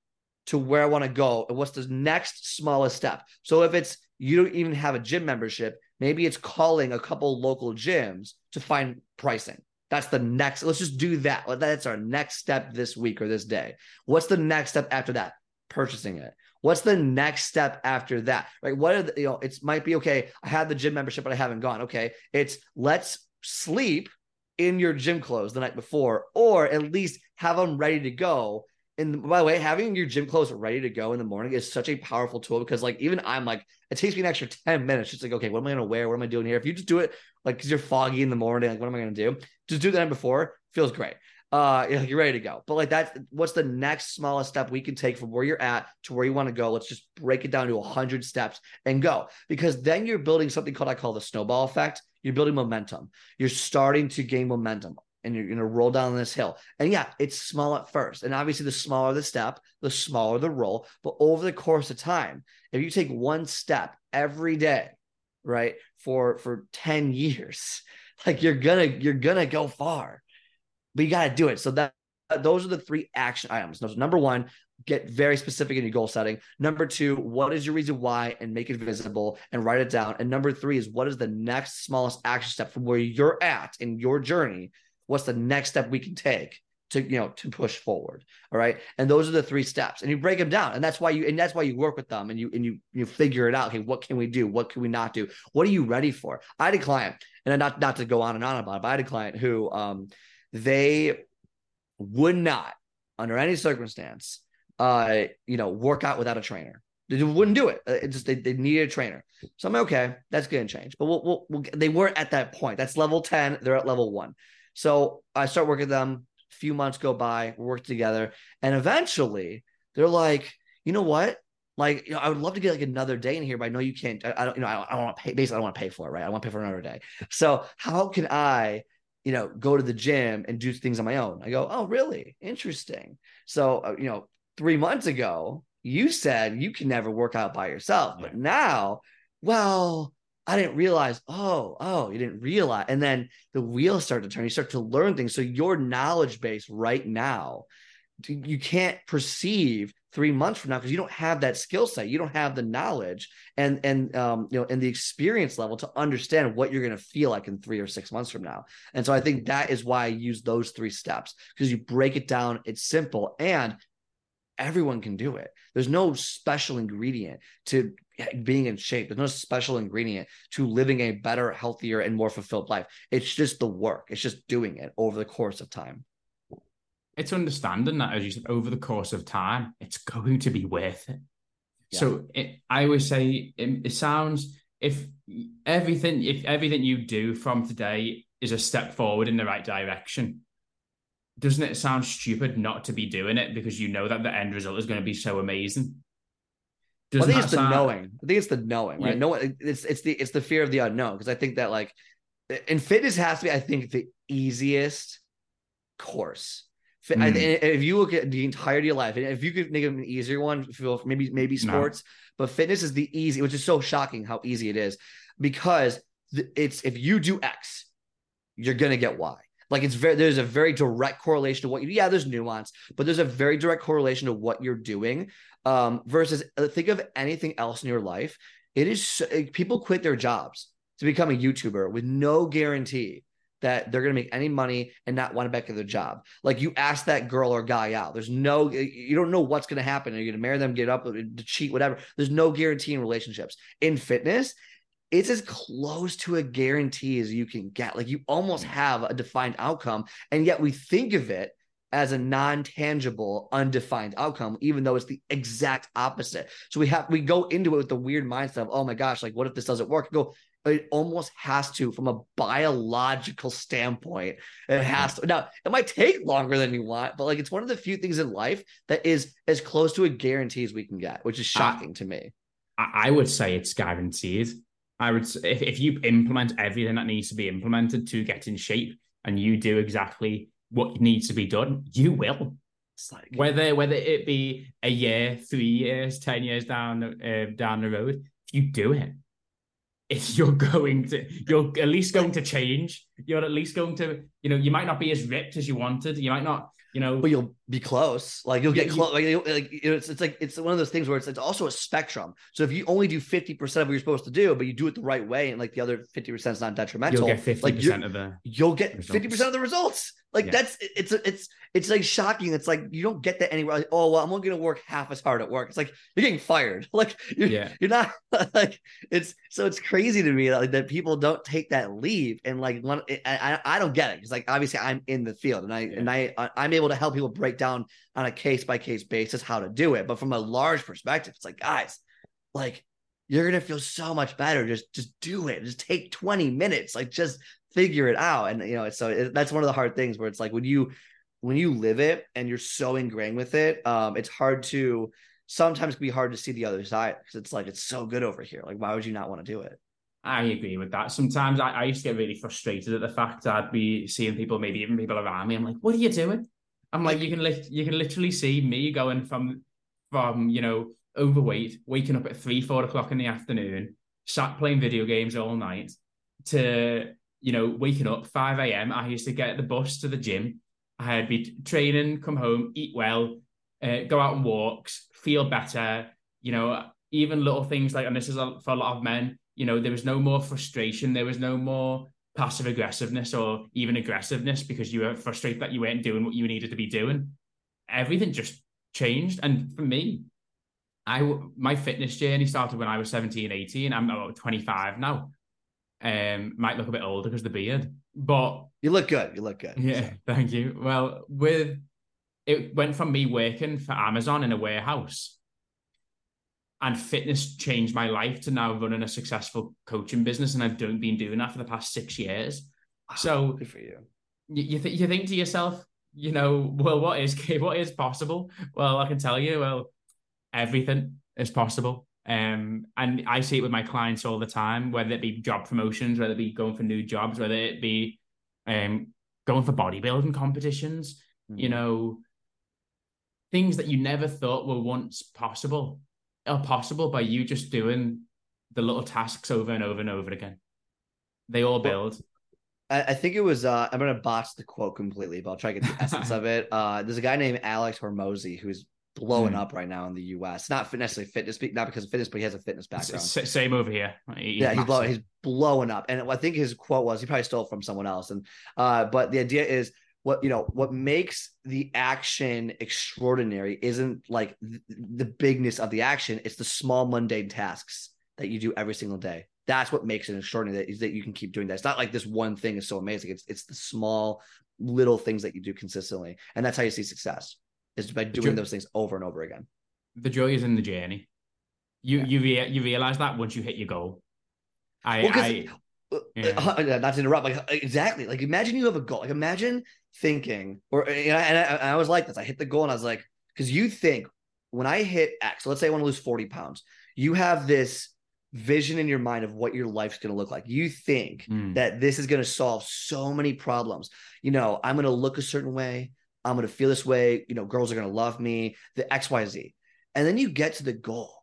to where I want to go? And what's the next smallest step? So if it's you don't even have a gym membership, maybe it's calling a couple local gyms to find pricing. That's the next. Let's just do that. That's our next step this week or this day. What's the next step after that? Purchasing it. What's the next step after that? Right? What are the, you know? It might be okay. I have the gym membership, but I haven't gone. Okay, it's let's sleep in your gym clothes the night before, or at least have them ready to go and by the way, having your gym clothes ready to go in the morning is such a powerful tool because, like, even I'm like, it takes me an extra 10 minutes. Just like, okay, what am I going to wear? What am I doing here? If you just do it, like, because you're foggy in the morning, like, what am I going to do? Just do that before, feels great. Uh, you're ready to go. But like, that's what's the next smallest step we can take from where you're at to where you want to go? Let's just break it down to 100 steps and go because then you're building something called, I call the snowball effect. You're building momentum. You're starting to gain momentum and you're going to roll down this hill. And yeah, it's small at first. And obviously, the smaller the step, the smaller the roll. But over the course of time, if you take one step every day, right, for for 10 years, like you're gonna you're gonna go far. But you got to do it. So that those are the three action items. number one, get very specific in your goal setting. Number two, what is your reason why and make it visible and write it down. And number three is what is the next smallest action step from where you're at in your journey what's the next step we can take to you know to push forward all right and those are the three steps and you break them down and that's why you and that's why you work with them and you and you you figure it out okay what can we do what can we not do what are you ready for i had a client and not not to go on and on about it but i had a client who um they would not under any circumstance uh you know work out without a trainer they wouldn't do it. Uh, it just they, they needed a trainer. So I'm like, okay, that's to change. But we'll, we'll, we'll, they weren't at that point. That's level 10. They're at level one. So I start working with them. A few months go by, we work together, and eventually they're like, you know what? Like, you know, I would love to get like another day in here, but I know you can't. I, I don't, you know, I, I don't want to pay. Basically, I don't want to pay for it, right? I want to pay for another day. So how can I, you know, go to the gym and do things on my own? I go, oh, really? Interesting. So, uh, you know, three months ago, you said you can never work out by yourself, but now, well, I didn't realize, oh, oh, you didn't realize. And then the wheels start to turn. You start to learn things. So your knowledge base right now, you can't perceive three months from now because you don't have that skill set. You don't have the knowledge and and um, you know and the experience level to understand what you're going to feel like in three or six months from now. And so I think that is why I use those three steps because you break it down. It's simple and everyone can do it. There's no special ingredient to being in shape. There's no special ingredient to living a better, healthier, and more fulfilled life. It's just the work. It's just doing it over the course of time. It's understanding that, as you said, over the course of time, it's going to be worth it. Yeah. So it, I always say it, it sounds if everything if everything you do from today is a step forward in the right direction, doesn't it sound stupid not to be doing it because you know that the end result is going to be so amazing? Well, I think it's sound... the knowing. I think it's the knowing, right? Yeah. No, it's it's the it's the fear of the unknown because I think that like, in fitness has to be, I think, the easiest course. Mm. I, if you look at the entirety of life, and if you could make an easier one, feel maybe maybe sports, no. but fitness is the easy, which is so shocking how easy it is because it's if you do X, you're gonna get Y. Like it's very there's a very direct correlation to what you yeah there's nuance, but there's a very direct correlation to what you're doing. Um, versus uh, think of anything else in your life. It is people quit their jobs to become a YouTuber with no guarantee that they're going to make any money and not want to back to their job. Like you ask that girl or guy out, there's no, you don't know what's going to happen. Are you going to marry them, get up, to cheat, whatever? There's no guarantee in relationships. In fitness, it's as close to a guarantee as you can get. Like you almost mm. have a defined outcome, and yet we think of it as a non-tangible, undefined outcome, even though it's the exact opposite. So we have we go into it with the weird mindset of, oh my gosh, like what if this doesn't work? go, it almost has to from a biological standpoint. It mm-hmm. has to now it might take longer than you want, but like it's one of the few things in life that is as close to a guarantee as we can get, which is shocking I, to me. I would say it's guaranteed. I would if, if you implement everything that needs to be implemented to get in shape and you do exactly what needs to be done, you will. Like, whether whether it be a year, three years, ten years down uh, down the road, if you do it, if you're going to you're at least going to change. You're at least going to you know you might not be as ripped as you wanted. You might not you know but you'll be close like you'll get close like, like it's, it's like it's one of those things where it's, it's also a spectrum so if you only do 50% of what you're supposed to do but you do it the right way and like the other 50% is not detrimental you'll get 50% of the you'll get results. 50% of the results like yeah. that's it's it's it's like shocking. It's like you don't get that anywhere. Like, oh well, I'm only gonna work half as hard at work. It's like you're getting fired. Like you're, yeah. you're not like it's so it's crazy to me that, like, that people don't take that leave and like one. I, I don't get it because like obviously I'm in the field and I yeah. and I I'm able to help people break down on a case by case basis how to do it. But from a large perspective, it's like guys, like you're gonna feel so much better. Just just do it. Just take 20 minutes. Like just figure it out. And you know, so it, that's one of the hard things where it's like when you when you live it and you're so ingrained with it, um, it's hard to sometimes be hard to see the other side because it's like it's so good over here. Like, why would you not want to do it? I agree with that. Sometimes I, I used to get really frustrated at the fact that I'd be seeing people, maybe even people around me. I'm like, what are you doing? I'm like, you can li- you can literally see me going from from you know overweight, waking up at three, four o'clock in the afternoon, sat playing video games all night, to you know, waking up 5 a.m. I used to get the bus to the gym. I'd be training, come home, eat well, uh, go out on walks, feel better. You know, even little things like, and this is for a lot of men, you know, there was no more frustration. There was no more passive aggressiveness or even aggressiveness because you were frustrated that you weren't doing what you needed to be doing. Everything just changed. And for me, I my fitness journey started when I was 17, 18. I'm about 25 now. Um, might look a bit older because the beard, but you look good. You look good. Yeah, so. thank you. Well, with it went from me working for Amazon in a warehouse and fitness changed my life to now running a successful coaching business. And I've done, been doing that for the past six years. Wow, so good for you. You, you, th- you think to yourself, you know, well, what is what is possible? Well, I can tell you, well, everything is possible. Um, and I see it with my clients all the time, whether it be job promotions, whether it be going for new jobs, whether it be um, going for bodybuilding competitions, mm-hmm. you know, things that you never thought were once possible are possible by you just doing the little tasks over and over and over again. They all build. I, I think it was. Uh, I'm gonna botch the quote completely, but I'll try to get the essence of it. Uh, there's a guy named Alex Hormozi who's blowing Mm. up right now in the U.S. Not necessarily fitness, not because of fitness, but he has a fitness background. Same over here. He's yeah, he's blowing, he's blowing up. And I think his quote was he probably stole it from someone else. And uh, but the idea is what you know what makes the action extraordinary isn't like th- the bigness of the action; it's the small mundane tasks that you do every single day. That's what makes it extraordinary. That is that you can keep doing that. It's not like this one thing is so amazing. It's it's the small little things that you do consistently, and that's how you see success is by doing Sure. those things over and over again. the joy is in the journey. You Yeah. you rea- you realize that once you hit your goal. I, Well, I Uh, Yeah. uh, not to interrupt, like exactly. Like imagine you have a goal. Like imagine thinking, or and I, and I was like this. I hit the goal, and I was like, because you think when I hit X, let's say I want to lose forty pounds, you have this vision in your mind of what your life's going to look like. You think Mm. that this is going to solve so many problems. You know, I'm going to look a certain way. I'm going to feel this way. You know, girls are going to love me. The X, Y, Z, and then you get to the goal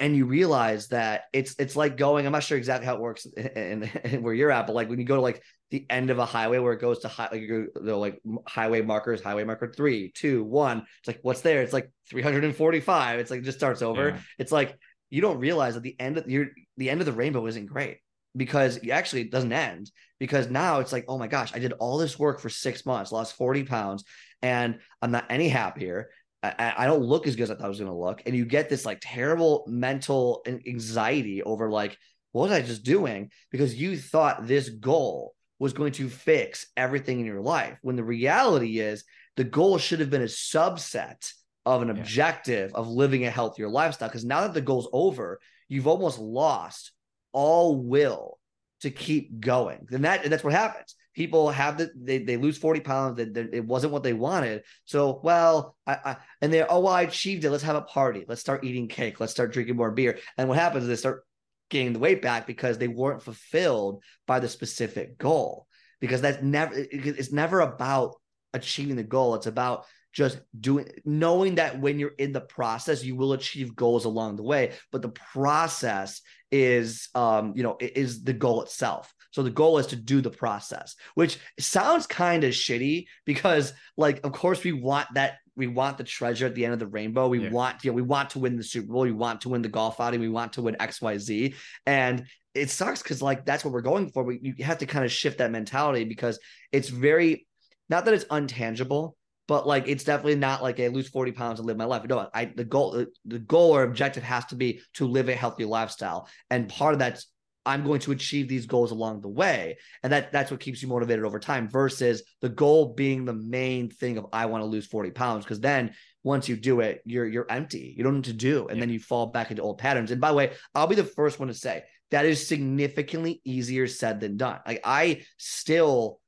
and you realize that it's it's like going i'm not sure exactly how it works and where you're at but like when you go to like the end of a highway where it goes to high like, you know, like highway markers highway marker three two one it's like what's there it's like 345 it's like it just starts over Yeah. it's like you don't realize that the end of your the end of the rainbow isn't great because you actually it doesn't end because now it's like oh my gosh i did all this work for six months lost 40 pounds and i'm not any happier I, I don't look as good as I thought I was going to look. And you get this like terrible mental anxiety over like, what was I just doing? Because you thought this goal was going to fix everything in your life. When the reality is the goal should have been a subset of an Yeah. objective of living a healthier lifestyle. Because now that the goal's over, you've almost lost all will to keep going. And that and that's what happens. People have the they, they lose 40 pounds, that it wasn't what they wanted. So, well, I, I and they're, oh, well, I achieved it. Let's have a party. Let's start eating cake. Let's start drinking more beer. And what happens is they start gaining the weight back because they weren't fulfilled by the specific goal. Because that's never, it's never about achieving the goal. It's about just doing, knowing that when you're in the process, you will achieve goals along the way. But the process is, um, you know, is the goal itself. So the goal is to do the process, which sounds kind of shitty because, like, of course, we want that. We want the treasure at the end of the rainbow. We Yeah. want, you know, we want to win the Super Bowl. We want to win the golf outing. We want to win X, Y, Z. And it sucks because, like, that's what we're going for. But you have to kind of shift that mentality because it's very, not that it's untangible, but like it's definitely not like I lose 40 pounds and live my life. No, I the goal, the goal or objective has to be to live a healthy lifestyle. And part of that's I'm going to achieve these goals along the way. And that that's what keeps you motivated over time versus the goal being the main thing of I want to lose 40 pounds. Cause then once you do it, you're you're empty. You don't need to do. And Yeah. then you fall back into old patterns. And by the way, I'll be the first one to say that is significantly easier said than done. Like I still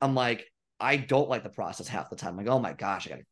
I'm like, I don't like the process half the time. Like, oh my gosh, I gotta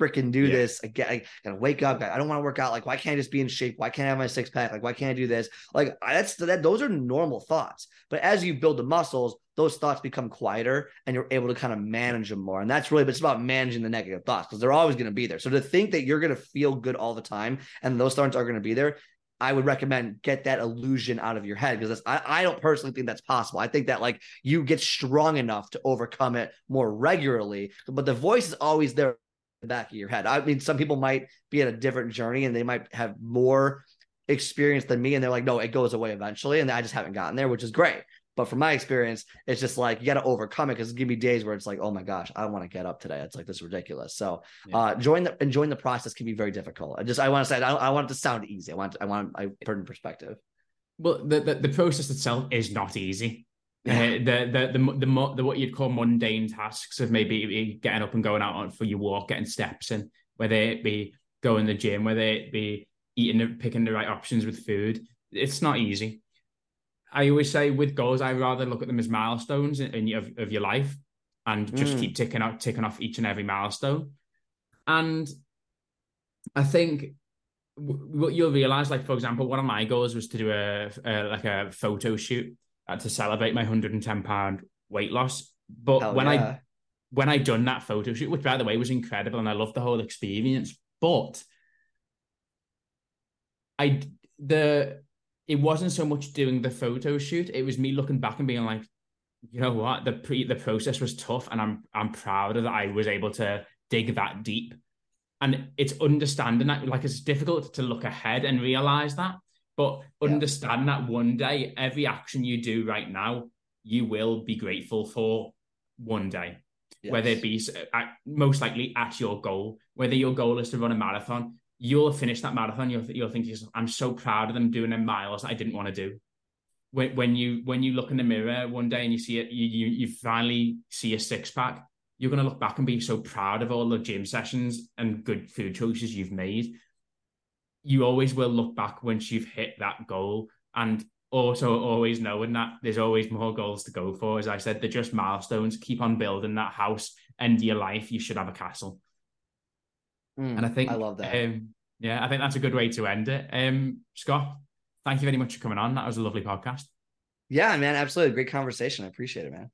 freaking do Yeah. this. I, get, I gotta wake up. I don't want to work out. Like, why can't I just be in shape? Why can't I have my six pack? Like, why can't I do this? Like, that's that. Those are normal thoughts. But as you build the muscles, those thoughts become quieter, and you're able to kind of manage them more. And that's really, but it's about managing the negative thoughts because they're always going to be there. So to think that you're going to feel good all the time, and those thoughts are going to be there. I would recommend get that illusion out of your head because I, I don't personally think that's possible. I think that like you get strong enough to overcome it more regularly, but the voice is always there the back of your head. I mean, some people might be at a different journey and they might have more experience than me, and they're like, no, it goes away eventually, and I just haven't gotten there, which is great. But from my experience, it's just like you got to overcome it because give me days where it's like, oh my gosh, I don't want to get up today. It's like this is ridiculous. So Yeah. uh join the enjoying the process can be very difficult. I just I want to say I, I want it to sound easy. I want I want I put it in perspective. Well, the, the the process itself is not easy. Uh, the, the the the mo- the what you'd call mundane tasks of maybe getting up and going out on for your walk, getting steps in, whether it be going to the gym, whether it be eating, the- picking the right options with food. It's not easy. I always say with goals, I rather look at them as milestones in, in of, of your life, and just Mm. keep ticking out ticking off each and every milestone. And I think w- what you'll realize, like for example, one of my goals was to do a, a like a photo shoot uh, to celebrate my 110 pound weight loss. But Hell when yeah. I when I done that photo shoot, which by the way was incredible, and I loved the whole experience, but I the it wasn't so much doing the photo shoot. It was me looking back and being like, you know what, the pre the process was tough, and I'm I'm proud of that I was able to dig that deep. And it's understanding that, like, it's difficult to look ahead and realize that, but understand yeah. that one day, every action you do right now, you will be grateful for one day. Yes. Whether it be uh, at, most likely at your goal, whether your goal is to run a marathon, you'll finish that marathon. You'll you'll think, I'm so proud of them doing a miles I didn't want to do when, when you when you look in the mirror one day and you see it, you you, you finally see a six pack. You're gonna look back and be so proud of all the gym sessions and good food choices you've made. You always will look back once you've hit that goal, and also always knowing that there's always more goals to go for. As I said, they're just milestones. Keep on building that house. End your life, you should have a castle. Mm, and I think I love that. Um, yeah, I think that's a good way to end it. Um, Scott, thank you very much for coming on. That was a lovely podcast. Yeah, man, absolutely. Great conversation. I appreciate it, man.